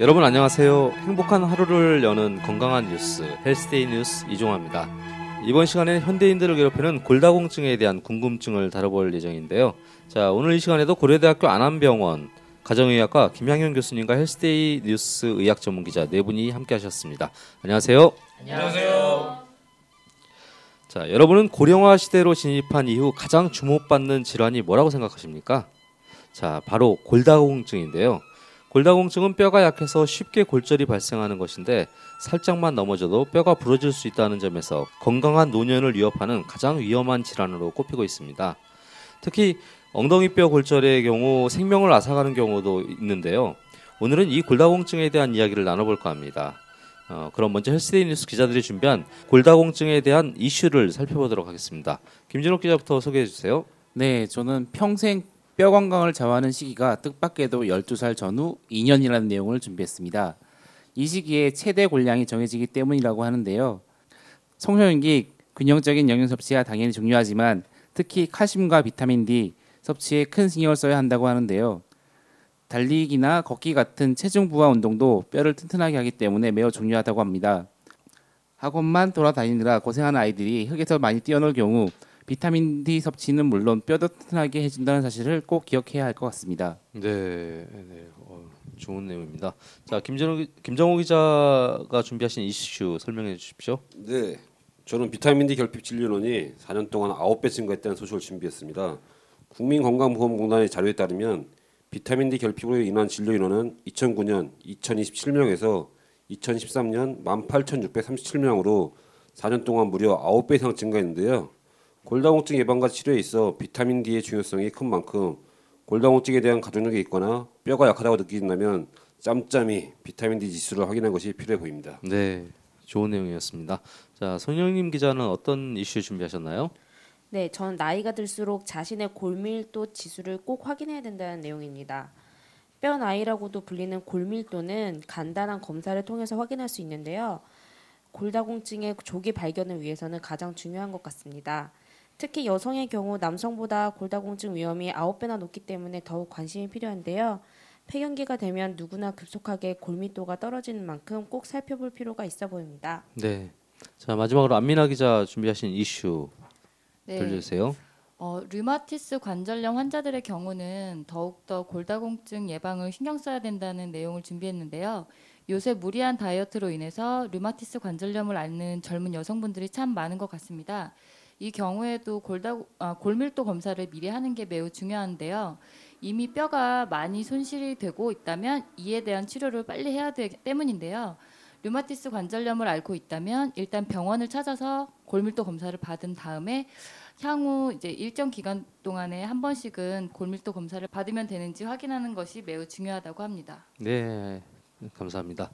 여러분 안녕하세요. 행복한 하루를 여는 건강한 뉴스 헬스데이 뉴스 이종화입니다. 이번 시간에 현대인들을 괴롭히는 골다공증에 대한 궁금증을 다뤄볼 예정인데요. 자 오늘 이 시간에도 고려대학교 안암병원 가정의학과 김향현 교수님과 헬스데이 뉴스 의학 전문 기자 네 분이 함께하셨습니다. 안녕하세요. 안녕하세요. 자 여러분은 고령화 시대로 진입한 이후 가장 주목받는 질환이 뭐라고 생각하십니까? 자 바로 골다공증인데요. 골다공증은 뼈가 약해서 쉽게 골절이 발생하는 것인데 살짝만 넘어져도 뼈가 부러질 수 있다는 점에서 건강한 노년을 위협하는 가장 위험한 질환으로 꼽히고 있습니다. 특히 엉덩이뼈 골절의 경우 생명을 앗아가는 경우도 있는데요. 오늘은 이 골다공증에 대한 이야기를 나눠볼까 합니다. 어, 그럼 먼저 헬스데이 뉴스 기자들이 준비한 골다공증에 대한 이슈를 살펴보도록 하겠습니다. 김진욱 기자부터 소개해 주세요. 네, 저는 평생 뼈 건강을 좌우하는 시기가 뜻밖에도 12살 전후 2년이라는 내용을 준비했습니다. 이 시기에 최대 골량이 정해지기 때문이라고 하는데요. 청소년기 균형적인 영양 섭취가 당연히 중요하지만 특히 칼슘과 비타민 D 섭취에 큰 신경을 써야 한다고 하는데요. 달리기나 걷기 같은 체중 부하 운동도 뼈를 튼튼하게 하기 때문에 매우 중요하다고 합니다. 학원만 돌아다니느라 고생하는 아이들이 흙에서 많이 뛰어놀 경우 비타민 D 섭취는 물론 뼈도 튼튼하게 해준다는 사실을 꼭 기억해야 할 것 같습니다. 네, 네 어, 좋은 내용입니다. 자, 김정호, 김정호 기자가 준비하신 이슈 설명해 주십시오. 네, 저는 비타민 D 결핍 진료론이 4년 동안 9배 증가했다는 소식을 준비했습니다. 국민건강보험공단의 자료에 따르면 비타민 D 결핍으로 인한 진료 인원은 2009년 2027명에서 2013년 18,637명으로 4년 동안 무려 9배 이상 증가했는데요. 골다공증 예방과 치료에 있어 비타민 D의 중요성이 큰 만큼 골다공증에 대한 가족력이 있거나 뼈가 약하다고 느낀다면 짬짬이 비타민 D 지수를 확인하는 것이 필요해 보입니다. 네, 좋은 내용이었습니다. 자, 손영님 기자는 어떤 이슈 준비하셨나요? 네, 전 나이가 들수록 자신의 골밀도 지수를 꼭 확인해야 된다는 내용입니다. 뼈 나이라고도 불리는 골밀도는 간단한 검사를 통해서 확인할 수 있는데요. 골다공증의 조기 발견을 위해서는 가장 중요한 것 같습니다. 특히 여성의 경우 남성보다 골다공증 위험이 9배나 높기 때문에 더욱 관심이 필요한데요. 폐경기가 되면 누구나 급속하게 골밀도가 떨어지는 만큼 꼭 살펴볼 필요가 있어 보입니다. 네. 자, 마지막으로 안민아 기자 준비하신 이슈 네. 들려주세요. 어, 류마티스 관절염 환자들의 경우는 더욱더 골다공증 예방을 신경 써야 된다는 내용을 준비했는데요. 요새 무리한 다이어트로 인해서 류마티스 관절염을 앓는 젊은 여성분들이 참 많은 것 같습니다. 이 경우에도 골다, 아, 골밀도 검사를 미리 하는 게 매우 중요한데요. 이미 뼈가 많이 손실이 되고 있다면 이에 대한 치료를 빨리 해야 되기 때문인데요. 류마티스 관절염을 앓고 있다면 일단 병원을 찾아서 골밀도 검사를 받은 다음에 향후 이제 일정 기간 동안에 한 번씩은 골밀도 검사를 받으면 되는지 확인하는 것이 매우 중요하다고 합니다. 네, 감사합니다.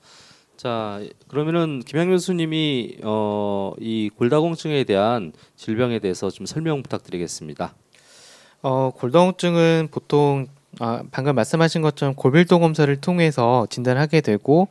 자, 그러면은 김양 교수님이 어, 이 골다공증에 대한 질병에 대해서 좀 설명 부탁드리겠습니다. 어, 골다공증은 보통 아, 방금 말씀하신 것처럼 골밀도 검사를 통해서 진단하게 되고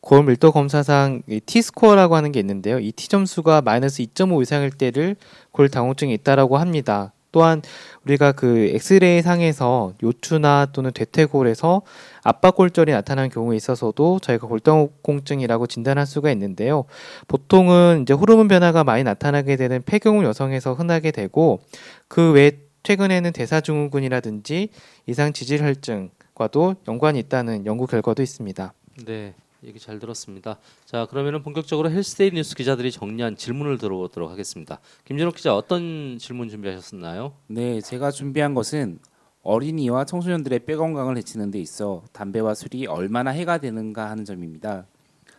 골밀도 검사상 T 스코어라고 하는 게 있는데요. 이 T 점수가 마이너스 2.5 이상일 때를 골다공증이 있다라고 합니다. 또한 우리가 그 엑스레이 상에서 요추나 또는 대퇴골에서 압박골절이 나타난 경우에 있어서도 저희가 골다공증이라고 진단할 수가 있는데요. 보통은 이제 호르몬 변화가 많이 나타나게 되는 폐경후 여성에서 흔하게 되고 그 외 최근에는 대사증후군이라든지 이상 지질 혈증과도 연관이 있다는 연구 결과도 있습니다. 네, 얘기 잘 들었습니다. 자, 그러면은 본격적으로 헬스데이 뉴스 기자들이 정리한 질문을 들어보도록 하겠습니다. 김진욱 기자 어떤 질문 준비하셨나요? 네, 제가 준비한 것은 어린이와 청소년들의 뼈 건강을 해치는 데 있어 담배와 술이 얼마나 해가 되는가 하는 점입니다.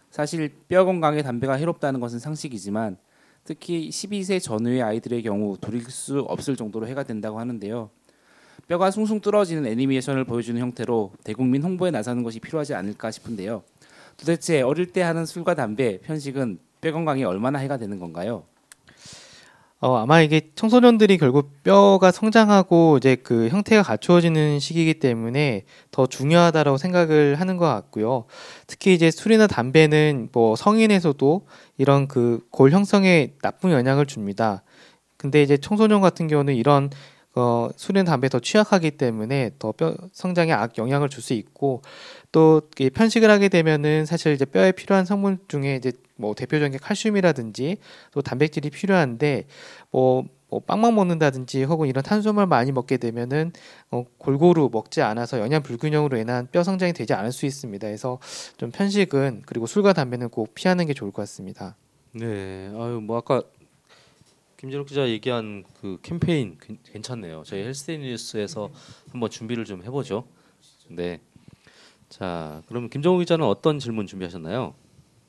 사실 뼈 건강에 담배가 해롭다는 것은 상식이지만 특히 12세 전후의 아이들의 경우 돌릴 수 없을 정도로 해가 된다고 하는데요. 뼈가 숭숭 뚫어지는 애니메이션을 보여주는 형태로 대국민 홍보에 나서는 것이 필요하지 않을까 싶은데요. 도대체 어릴 때 하는 술과 담배, 편식은 뼈 건강에 얼마나 해가 되는 건가요? 어, 아마 이게 청소년들이 결국 뼈가 성장하고 이제 그 형태가 갖추어지는 시기이기 때문에 더 중요하다라고 생각을 하는 것 같고요. 특히 이제 술이나 담배는 뭐 성인에서도 이런 그 골 형성에 나쁜 영향을 줍니다. 근데 이제 청소년 같은 경우는 이런 어, 술이나 담배 더 취약하기 때문에 더 뼈 성장에 악 영향을 줄 수 있고 또이 편식을 하게 되면은 사실 이제 뼈에 필요한 성분 중에 이제 뭐 대표적인 게 칼슘이라든지 또 단백질이 필요한데 뭐, 뭐 빵만 먹는다든지 혹은 이런 탄수화물 많이 먹게 되면은 어, 골고루 먹지 않아서 영양 불균형으로 인한 뼈 성장이 되지 않을 수 있습니다. 그래서 좀 편식은 그리고 술과 담배는 꼭 피하는 게 좋을 것 같습니다. 네. 아유 뭐 아까 김진욱 기자 얘기한 그 캠페인 괜- 괜찮네요. 저희 헬스데이 뉴스에서 한번 준비를 좀 해보죠. 네. 자, 그럼 김정우 기자는 어떤 질문 준비하셨나요?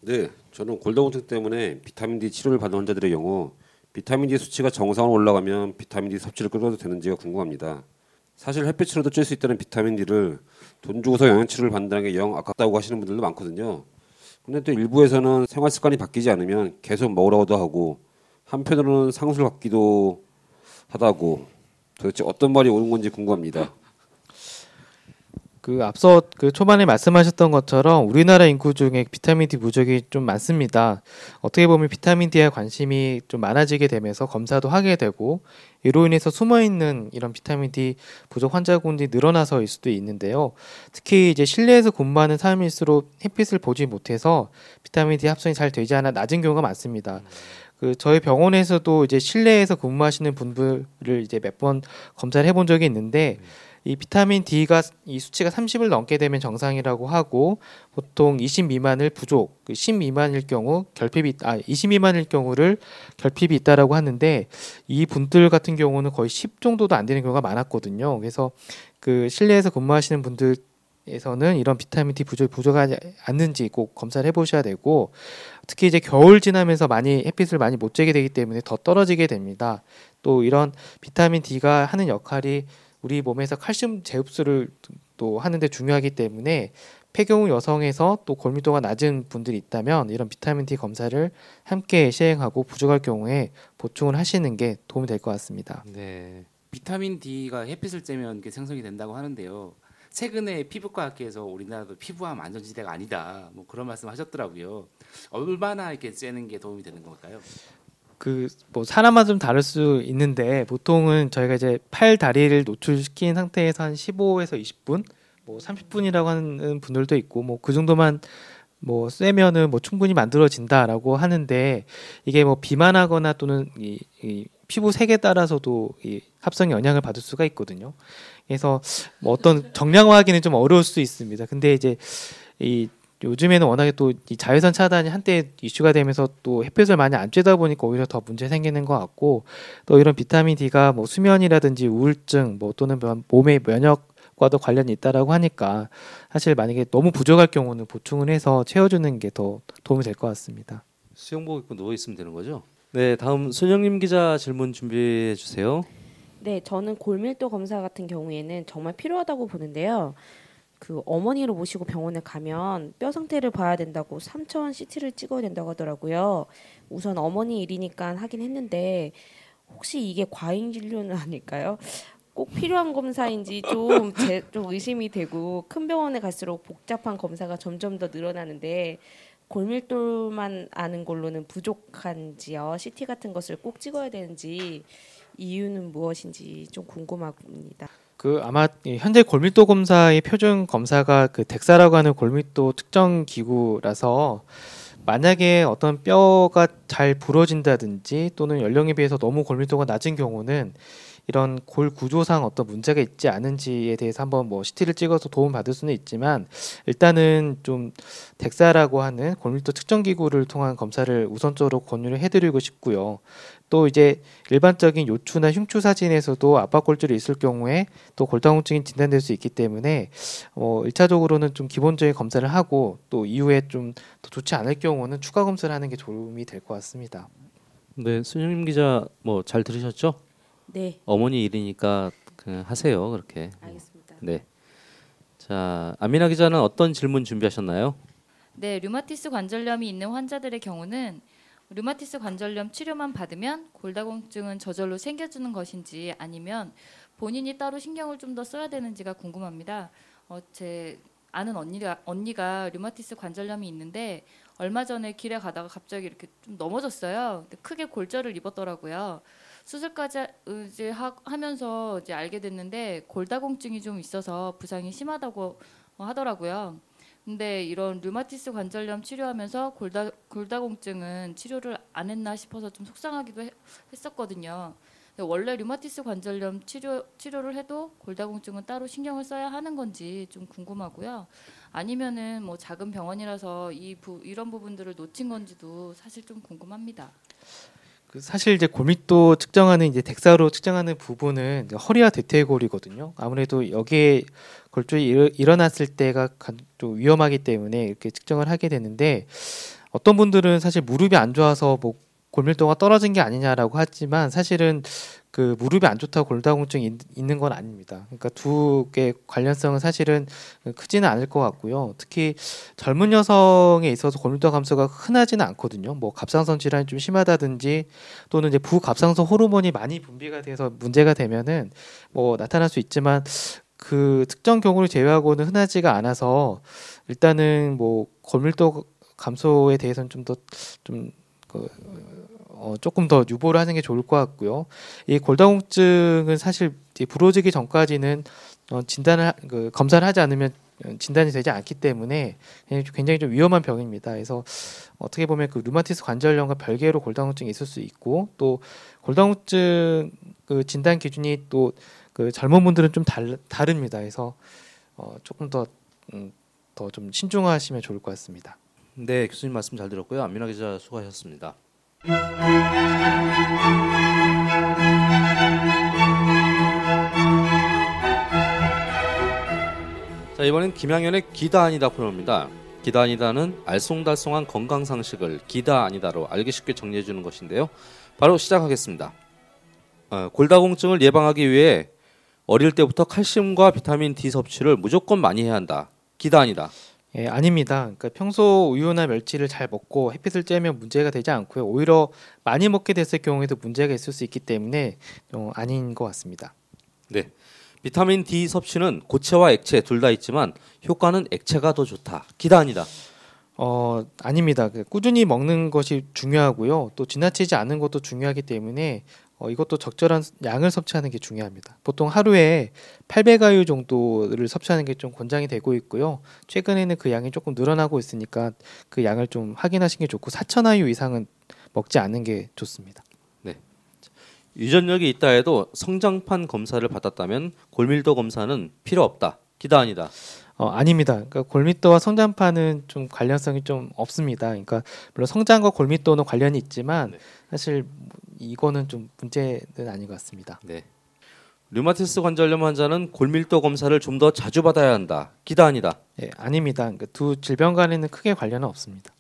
네, 저는 골다공증 때문에 비타민 D 치료를 받는 환자들의 경우 비타민 D 수치가 정상으로 올라가면 비타민 D 섭취를 끊어도 되는지가 궁금합니다. 사실 햇빛으로도 쬐 수 있다는 비타민 D를 돈 주고서 영양 치료를 받는다는 게 영 아깝다고 하시는 분들도 많거든요. 근데 또 일부에서는 생활 습관이 바뀌지 않으면 계속 먹으라고도 하고 한편으로는 상술 받기도 하다고 도대체 어떤 말이 옳은 건지 궁금합니다. 그 앞서 그 초반에 말씀하셨던 것처럼 우리나라 인구 중에 비타민 D 부족이 좀 많습니다. 어떻게 보면 비타민 D에 관심이 좀 많아지게 되면서 검사도 하게 되고 이로 인해서 숨어 있는 이런 비타민 D 부족 환자군이 늘어나서일 수도 있는데요. 특히 이제 실내에서 근무하는 삶일수록 햇빛을 보지 못해서 비타민 D 합성이 잘 되지 않아 낮은 경우가 많습니다. 그 저희 병원에서도 이제 실내에서 근무하시는 분들을 이제 몇 번 검사를 해본 적이 있는데 이 비타민 D가 이 수치가 30을 넘게 되면 정상이라고 하고 보통 20 미만을 부족, 그10 미만일 경우 결핍이 아20 미만일 경우를 결핍이 있다라고 하는데 이 분들 같은 경우는 거의 10 정도도 안 되는 경우가 많았거든요. 그래서 그 실내에서 근무하시는 분들 에서는 이런 비타민 D 부족이 부족하지 않는지 꼭 검사를 해보셔야 되고 특히 이제 겨울 지나면서 많이 햇빛을 많이 못 쬐게 되기 때문에 더 떨어지게 됩니다. 또 이런 비타민 D가 하는 역할이 우리 몸에서 칼슘 재흡수를 또 하는데 중요하기 때문에 폐경 후 여성에서 또 골밀도가 낮은 분들이 있다면 이런 비타민 D 검사를 함께 시행하고 부족할 경우에 보충을 하시는 게 도움이 될 것 같습니다. 네. 비타민 D가 햇빛을 쬐면 이게 생성이 된다고 하는데요. 최근에 피부과 학회에서 우리나라도 피부암 안전지대가 아니다. 뭐 그런 말씀하셨더라고요. 얼마나 이렇게 쬐는 게 도움이 되는 걸까요? 그 뭐 사람마다 좀 다를 수 있는데 보통은 저희가 이제 팔 다리를 노출시킨 상태에서 한 15에서 20분, 뭐 30분이라고 하는 분들도 있고 뭐 그 정도만 뭐 쐬면은 뭐 충분히 만들어진다라고 하는데 이게 뭐 비만하거나 또는 이, 이 피부 색에 따라서도 이 합성에 영향을 받을 수가 있거든요. 그래서 뭐 어떤 정량화하기는 좀 어려울 수 있습니다. 근데 이제 이 요즘에는 워낙에 또 이 자외선 차단이 한때 이슈가 되면서 또 햇볕을 많이 안 쬐다 보니까 오히려 더 문제 생기는 것 같고 또 이런 비타민 D가 뭐 수면이라든지 우울증 뭐 또는 면- 몸의 면역과도 관련이 있다라고 하니까 사실 만약에 너무 부족할 경우는 보충을 해서 채워주는 게 더 도움이 될 것 같습니다. 수영복 입고 누워 있으면 되는 거죠? 네, 다음 손영림 기자 질문 준비해 주세요. 네, 저는 골밀도 검사 같은 경우에는 정말 필요하다고 보는데요. 그 어머니를 모시고 병원에 가면 뼈 상태를 봐야 된다고 3차원 CT를 찍어야 된다고 하더라고요. 우선 어머니 일이니까 하긴 했는데 혹시 이게 과잉 진료는 아닐까요? 꼭 필요한 검사인지 좀, 제, 좀 의심이 되고 큰 병원에 갈수록 복잡한 검사가 점점 더 늘어나는데 골밀도만 아는 걸로는 부족한지요. CT 같은 것을 꼭 찍어야 되는지 이유는 무엇인지 좀 궁금합니다. 그 아마 이 현재 골밀도 검사의 표준 검사가 그 덱사라고 하는 골밀도 특정 기구라서 만약에 어떤 뼈가 잘 부러진다든지 또는 연령에 비해서 너무 골밀도가 낮은 경우는 이런 골 구조상 어떤 문제가 있지 않은지에 대해서 한번 뭐 CT를 찍어서 도움 받을 수는 있지만 일단은 좀 덱사라고 하는 골밀도 측정 기구를 통한 검사를 우선적으로 권유를 해드리고 싶고요. 또 이제 일반적인 요추나 흉추 사진에서도 압박골절이 있을 경우에 또 골다공증이 진단될 수 있기 때문에 어, 1차적으로는 좀 기본적인 검사를 하고 또 이후에 좀 더 좋지 않을 경우는 추가 검사를 하는 게 도움이 될 것 같습니다. 네, 손영림 기자 뭐 잘 들으셨죠? 네, 어머니 일이니까 그냥 하세요 그렇게. 알겠습니다. 네. 자, 아미나 기자는 어떤 질문 준비하셨나요? 네, 류마티스 관절염이 있는 환자들의 경우는 류마티스 관절염 치료만 받으면 골다공증은 저절로 생겨주는 것인지 아니면 본인이 따로 신경을 좀 더 써야 되는지가 궁금합니다. 어, 제 아는 언니가 언니가 류마티스 관절염이 있는데 얼마 전에 길에 가다가 갑자기 이렇게 좀 넘어졌어요. 크게 골절을 입었더라고요. 수술까지 이제 하, 하면서 이제 알게 됐는데 골다공증이 좀 있어서 부상이 심하다고 하더라고요. 근데 이런 류마티스 관절염 치료하면서 골다 골다공증은 치료를 안 했나 싶어서 좀 속상하기도 해- 했었거든요. 원래 류마티스 관절염 치료 치료를 해도 골다공증은 따로 신경을 써야 하는 건지 좀 궁금하고요. 아니면은 뭐 작은 병원이라서 이 부, 이런 부분들을 놓친 건지도 사실 좀 궁금합니다. 그 사실 이제 골밀도 측정하는 이제 덱사로 측정하는 부분은 허리와 대퇴골이거든요. 아무래도 여기에 골절이 일- 일어났을 때가 간- 좀 위험하기 때문에 이렇게 측정을 하게 되는데 어떤 분들은 사실 무릎이 안 좋아서 뭐 골밀도가 떨어진 게 아니냐라고 하지만 사실은 그 무릎이 안 좋다고 골다공증이 있- 있는 건 아닙니다. 그러니까 두 개 관련성은 사실은 크지는 않을 것 같고요. 특히 젊은 여성에 있어서 골밀도 감소가 흔하지는 않거든요. 뭐 갑상선 질환이 좀 심하다든지 또는 이제 부갑상선 호르몬이 많이 분비가 돼서 문제가 되면은 뭐 나타날 수 있지만 그 특정 경우를 제외하고는 흔하지가 않아서 일단은 뭐 골밀도 감소에 대해서는 좀 더좀 그, 어, 조금 더 유보를 하는 게 좋을 것 같고요. 이 골다공증은 사실 이 부러지기 전까지는 어, 진단을 하- 그 검사를 하지 않으면 어, 진단이 되지 않기 때문에 굉장히 좀 위험한 병입니다. 그래서 어떻게 보면 그 류마티스 관절염과 별개로 골다공증이 있을 수 있고 또 골다공증 그 진단 기준이 또 그 젊은 분들은 좀 달, 다릅니다. 그래서 어, 조금 더 음, 더좀 신중하시면 좋을 것 같습니다. 네, 교수님 말씀 잘 들었고요. 안민아 기자 수고하셨습니다. 자, 이번엔 김양현의 기다 아니다 코너입니다. 기다 아니다는 알쏭달쏭한 건강 상식을 기다 아니다로 알기 쉽게 정리해 주는 것인데요. 바로 시작하겠습니다. 어, 골다공증을 예방하기 위해 어릴 때부터 칼슘과 비타민 D 섭취를 무조건 많이 해야 한다. 기다 아니다. 예, 아닙니다. 그러니까 평소 우유나 멸치를 잘 먹고 햇빛을 쬐면 문제가 되지 않고요. 오히려 많이 먹게 됐을 경우에도 문제가 있을 수 있기 때문에 어, 아닌 것 같습니다. 네. 비타민 D 섭취는 고체와 액체 둘 다 있지만 효과는 액체가 더 좋다. 기다 아니다. 어, 아닙니다. 그 꾸준히 먹는 것이 중요하고요. 또 지나치지 않은 것도 중요하기 때문에 어, 이것도 적절한 양을 섭취하는 게 중요합니다. 보통 하루에 800아유 정도를 섭취하는 게 좀 권장이 되고 있고요. 최근에는 그 양이 조금 늘어나고 있으니까 그 양을 좀 확인하시는 게 좋고 4,000아유 이상은 먹지 않는 게 좋습니다. 유전력이 있다 해도 성장판 검사를 받았다면 골밀도 검사는 필요 없다. 기다 아니다. 어, 아닙니다. 그러니까 골밀도와 성장판은 좀 관련성이 좀 없습니다. 그러니까 물론 성장과 골밀도는 관련이 있지만 네. 사실 이거는 좀 문제는 아닌 것 같습니다. 네. 류마티스 관절염 환자는 골밀도 검사를 좀 더 자주 받아야 한다. 기다 아니다. 예, 아닙니다. 그러니까 두 질병 간에는 크게 관련은 없습니다.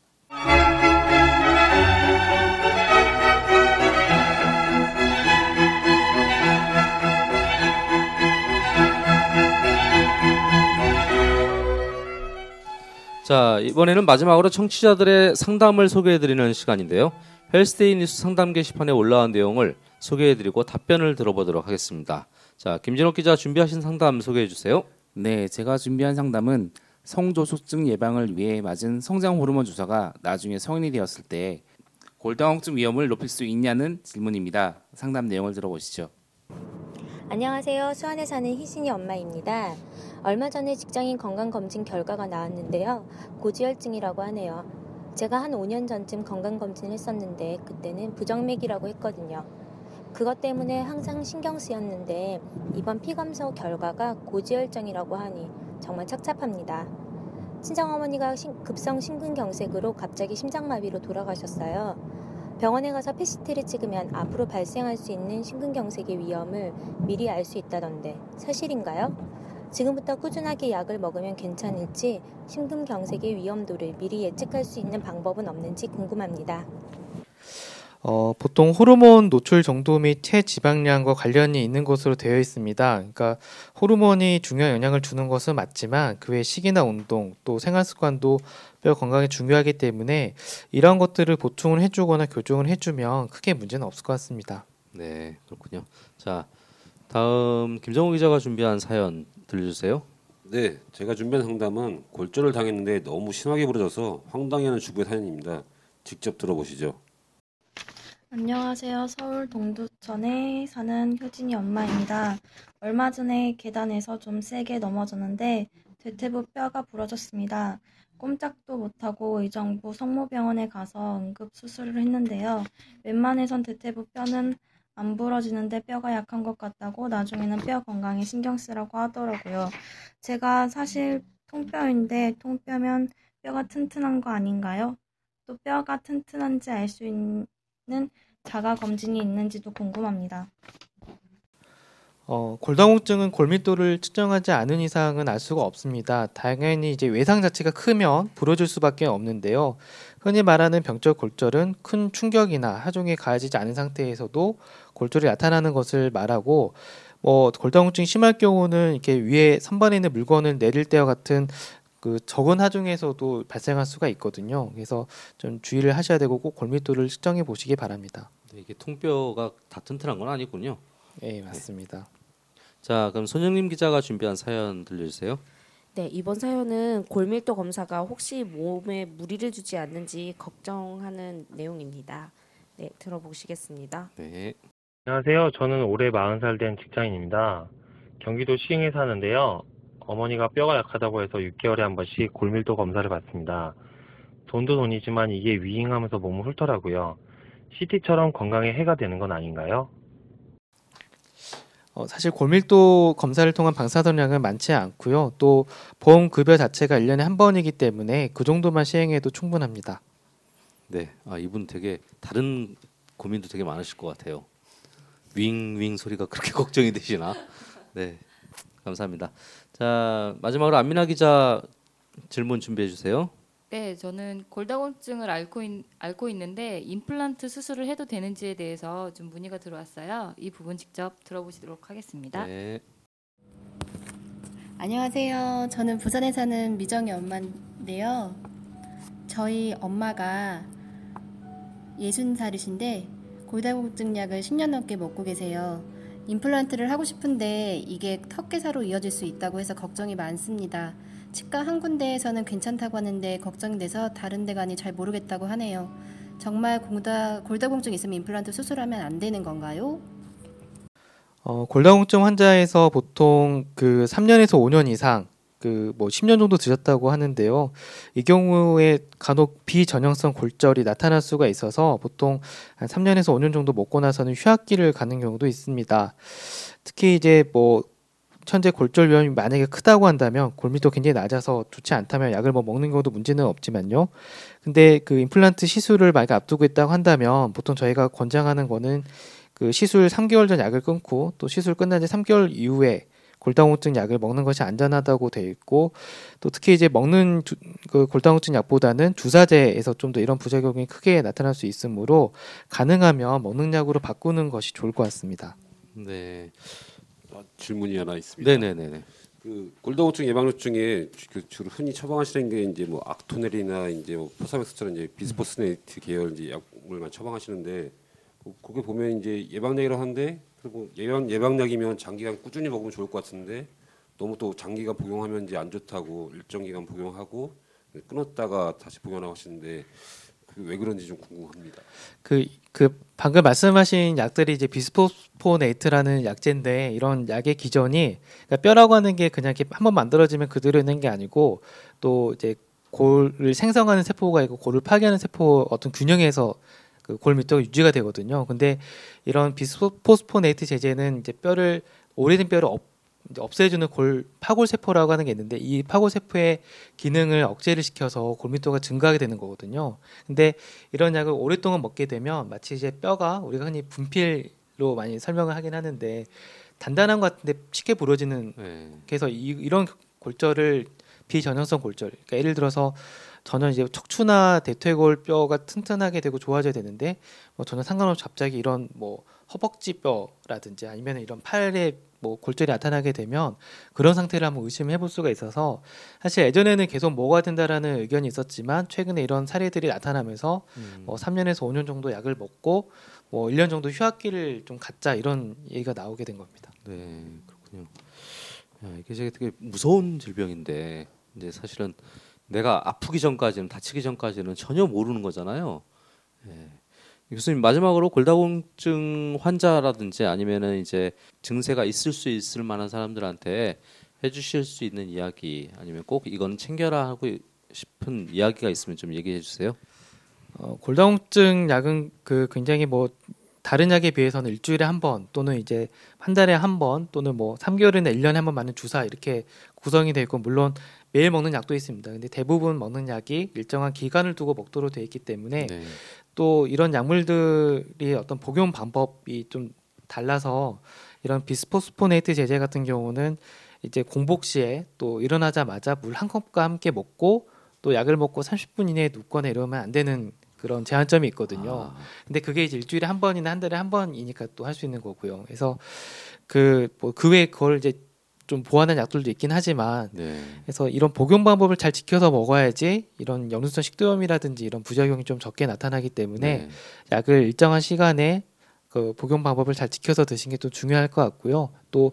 자, 이번에는 마지막으로 청취자들의 상담을 소개해 드리는 시간인데요. 헬스데이 뉴스 상담 게시판에 올라온 내용을 소개해 드리고 답변을 들어보도록 하겠습니다. 자, 김진욱 기자 준비하신 상담 소개해 주세요. 네, 제가 준비한 상담은 성조숙증 예방을 위해 맞은 성장 호르몬 주사가 나중에 성인이 되었을 때 골다공증 위험을 높일 수 있냐는 질문입니다. 상담 내용을 들어보시죠. 안녕하세요. 수원에 사는 희진이 엄마입니다. 얼마 전에 직장인 건강검진 결과가 나왔는데요. 고지혈증이라고 하네요. 제가 한 5년 전쯤 건강검진을 했었는데 그때는 부정맥이라고 했거든요. 그것 때문에 항상 신경 쓰였는데 이번 피검사 결과가 고지혈증이라고 하니 정말 착잡합니다. 친정어머니가 신- 급성 심근경색으로 갑자기 심장마비로 돌아가셨어요. 병원에 가서 PCT를 찍으면 앞으로 발생할 수 있는 심근경색의 위험을 미리 알 수 있다던데 사실인가요? 지금부터 꾸준하게 약을 먹으면 괜찮을지 심근경색의 위험도를 미리 예측할 수 있는 방법은 없는지 궁금합니다. 어, 보통 호르몬 노출 정도 및 체지방량과 관련이 있는 것으로 되어 있습니다. 그러니까 호르몬이 중요한 영향을 주는 것은 맞지만 그 외 식이나 운동 또 생활 습관도 뼈 건강에 중요하기 때문에 이런 것들을 보충을 해주거나 교정을 해주면 크게 문제는 없을 것 같습니다. 네, 그렇군요. 자, 다음 김정우 기자가 준비한 사연 들려주세요. 네, 제가 준비한 상담은 골절을 당했는데 너무 심하게 부러져서 황당해하는 주부의 사연입니다. 직접 들어보시죠. 안녕하세요. 서울 동두천에 사는 효진이 엄마입니다. 얼마 전에 계단에서 좀 세게 넘어졌는데 대퇴부 뼈가 부러졌습니다. 꼼짝도 못하고 의정부 성모병원에 가서 응급 수술을 했는데요. 웬만해선 대퇴부 뼈는 안 부러지는데 뼈가 약한 것 같다고 나중에는 뼈 건강에 신경 쓰라고 하더라고요. 제가 사실 통뼈인데 통뼈면 뼈가 튼튼한 거 아닌가요? 또 뼈가 튼튼한지 알 수 있는 자가 검진이 있는지도 궁금합니다. 어, 골다공증은 골밀도를 측정하지 않은 이상은 알 수가 없습니다. 당연히 이제 외상 자체가 크면 부러질 수밖에 없는데요. 흔히 말하는 병적 골절은 큰 충격이나 하중에 가해지지 않은 상태에서도 골절이 나타나는 것을 말하고 뭐 골다공증이 심할 경우는 이렇게 위에 선반에 있는 물건을 내릴 때와 같은 그 적은 하중에서도 발생할 수가 있거든요. 그래서 좀 주의를 하셔야 되고 꼭 골밀도를 측정해 보시기 바랍니다. 네, 이게 통뼈가 다 튼튼한 건 아니군요. 예, 맞습니다. 자, 그럼 손영림 기자가 준비한 사연 들려주세요. 네, 이번 사연은 골밀도 검사가 혹시 몸에 무리를 주지 않는지 걱정하는 내용입니다. 네, 들어보시겠습니다. 네. 안녕하세요. 저는 올해 40살 된 직장인입니다. 경기도 시흥에 사는데요. 어머니가 뼈가 약하다고 해서 6개월에 한 번씩 골밀도 검사를 받습니다. 돈도 돈이지만 이게 위잉하면서 몸을 훑더라고요. CT처럼 건강에 해가 되는 건 아닌가요? 어, 사실 골밀도 검사를 통한 방사선량은 많지 않고요. 또 보험 급여 자체가 1년에 한 번이기 때문에 그 정도만 시행해도 충분합니다. 네. 아, 이분 되게 다른 고민도 되게 많으실 것 같아요. 윙윙 소리가 그렇게 걱정이 되시나? 네. 감사합니다. 자, 마지막으로 안민아 기자 질문 준비해 주세요. 네, 저는 골다공증을 앓고, 있, 앓고 있는데 임플란트 수술을 해도 되는지에 대해서 좀 문의가 들어왔어요. 이 부분 직접 들어보시도록 하겠습니다. 네. 안녕하세요. 저는 부산에 사는 미정의 엄마인데요. 저희 엄마가 60살이신데 골다공증 약을 10년 넘게 먹고 계세요. 임플란트를 하고 싶은데 이게 턱개사로 이어질 수 있다고 해서 걱정이 많습니다. 치과 한 군데에서는 괜찮다고 하는데 걱정이 돼서 다른 데 가니 잘 모르겠다고 하네요. 정말 골다, 골다공증 있으면 임플란트 수술하면 안 되는 건가요? 어, 골다공증 환자에서 보통 그 3년에서 5년 이상 그 뭐 10년 정도 드셨다고 하는데요. 이 경우에 간혹 비전형성 골절이 나타날 수가 있어서 보통 한 3년에서 5년 정도 먹고 나서는 휴학기를 가는 경우도 있습니다. 특히 이제 뭐 현재 골절 위험이 만약에 크다고 한다면 골밀도 굉장히 낮아서 좋지 않다면 약을 뭐 먹는 경우도 문제는 없지만요. 근데 그 임플란트 시술을 만약 앞두고 있다고 한다면 보통 저희가 권장하는 거는 그 시술 3개월 전 약을 끊고 또 시술 끝난 지 3개월 이후에 골다공증 약을 먹는 것이 안전하다고 되어 있고 또 특히 이제 먹는 주, 그 골다공증 약보다는 주사제에서 좀 더 이런 부작용이 크게 나타날 수 있으므로 가능하면 먹는 약으로 바꾸는 것이 좋을 것 같습니다. 네. 아, 질문이 하나 있습니다. 네네네. 그 골다공증 예방약 중에 주- 그 주로 흔히 처방하시는 게 이제 뭐 악토넬이나 이제 뭐 포사맥스처럼 이제 비스포스네이트 계열 이제 약물만 처방하시는데 그- 그게 보면 이제 예방약이라 하는데 그리고 예방 예방약이면 장기간 꾸준히 먹으면 좋을 것 같은데 너무 또 장기간 복용하면 이제 안 좋다고 일정 기간 복용하고 끊었다가 다시 복용하고 하시는데 왜 그런지 좀 궁금합니다. 그, 그 방금 말씀하신 약들이 이제 비스포스포네이트라는 약제인데 이런 약의 기전이 그러니까 뼈라고 하는 게 그냥 이렇게 한번 만들어지면 그대로 있는 게 아니고 또 이제 골을 생성하는 세포가 있고 골을 파괴하는 세포 어떤 균형에서 그 골 밀도가 유지가 되거든요. 근데 이런 비스포스포네이트 제제는 이제 뼈를 오래된 뼈를 없, 이제 없애주는 골 파골 세포라고 하는 게 있는데 이 파골 세포의 기능을 억제를 시켜서 골밀도가 증가하게 되는 거거든요. 근데 이런 약을 오랫동안 먹게 되면 마치 이제 뼈가 우리가 흔히 분필로 많이 설명을 하긴 하는데 단단한 것 같은데 쉽게 부러지는 네. 그래서 이, 이런 골절을 비전형성 골절 그러니까 예를 들어서 전혀 이제 척추나 대퇴골 뼈가 튼튼하게 되고 좋아져야 되는데 뭐 전혀 상관없이 갑자기 이런 뭐 허벅지 뼈라든지 아니면 이런 팔에 뭐 골절이 나타나게 되면 그런 상태를 한번 의심해 볼 수가 있어서 사실 예전에는 계속 먹어야 된다라는 의견이 있었지만 최근에 이런 사례들이 나타나면서 음. 뭐 3년에서 5년 정도 약을 먹고 뭐 1년 정도 휴학기를 좀 갖자 이런 얘기가 나오게 된 겁니다. 네, 그렇군요. 야, 이게 되게, 되게 무서운 질병인데 이제 사실은 내가 아프기 전까지는 다치기 전까지는 전혀 모르는 거잖아요. 예. 교수님 마지막으로 골다공증 환자라든지 아니면은 이제 증세가 있을 수 있을 만한 사람들한테 해주실 수 있는 이야기 아니면 꼭 이건 챙겨라 하고 싶은 이야기가 있으면 좀 얘기해 주세요. 어, 골다공증 약은 그 굉장히 뭐 다른 약에 비해서는 일주일에 한 번 또는 이제 한 달에 한 번 또는 뭐 3개월이나 1년에 한 번 맞는 주사 이렇게 구성이 되어 있고 물론 매일 먹는 약도 있습니다. 근데 대부분 먹는 약이 일정한 기간을 두고 먹도록 되어 있기 때문에 네. 또 이런 약물들이 어떤 복용 방법이 좀 달라서 이런 비스포스포네이트 제제 같은 경우는 이제 공복 시에 또 일어나자마자 물 한 컵과 함께 먹고 또 약을 먹고 30분 이내에 눕거나 이러면 안 되는 그런 제한점이 있거든요. 아, 근데 그게 이제 일주일에 한 번이나 한 달에 한 번이니까 또 할 수 있는 거고요. 그래서 그 뭐 그 외에 그걸 이제 좀 보완한 약들도 있긴 하지만 네. 그래서 이런 복용 방법을 잘 지켜서 먹어야지 이런 역류성 식도염이라든지 이런 부작용이 좀 적게 나타나기 때문에 네. 약을 일정한 시간에 그 복용 방법을 잘 지켜서 드시는 게 또 중요할 것 같고요. 또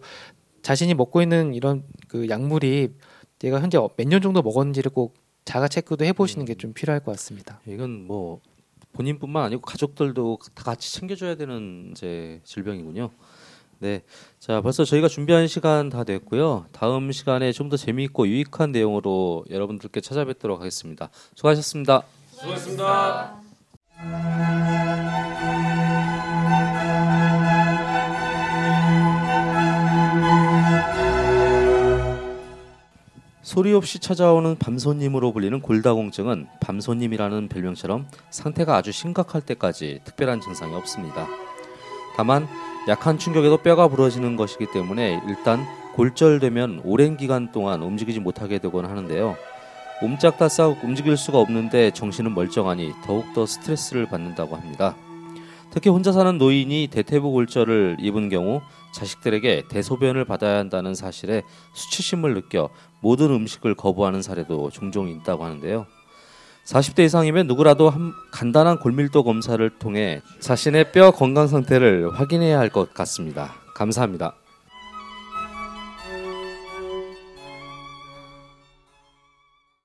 자신이 먹고 있는 이런 그 약물이 내가 현재 몇 년 정도 먹었는지를 꼭 자가 체크도 해보시는 게 좀 필요할 것 같습니다. 이건 뭐 본인뿐만 아니고 가족들도 다 같이 챙겨줘야 되는 이제 질병이군요. 네, 자 벌써 저희가 준비한 시간 다 됐고요. 다음 시간에 좀 더 재미있고 유익한 내용으로 여러분들께 찾아뵙도록 하겠습니다. 수고하셨습니다. 수고하셨습니다. 소리 없이 찾아오는 밤손님으로 불리는 골다공증은 밤손님이라는 별명처럼 상태가 아주 심각할 때까지 특별한 증상이 없습니다. 다만 약한 충격에도 뼈가 부러지는 것이기 때문에 일단 골절되면 오랜 기간 동안 움직이지 못하게 되곤 하는데요. 옴짝달싹 움직일 수가 없는데 정신은 멀쩡하니 더욱더 스트레스를 받는다고 합니다. 특히 혼자 사는 노인이 대퇴부 골절을 입은 경우 자식들에게 대소변을 받아야 한다는 사실에 수치심을 느껴 모든 음식을 거부하는 사례도 종종 있다고 하는데요. 40대 이상이면 누구라도 한 간단한 골밀도 검사를 통해 자신의 뼈 건강 상태를 확인해야 할 것 같습니다. 감사합니다.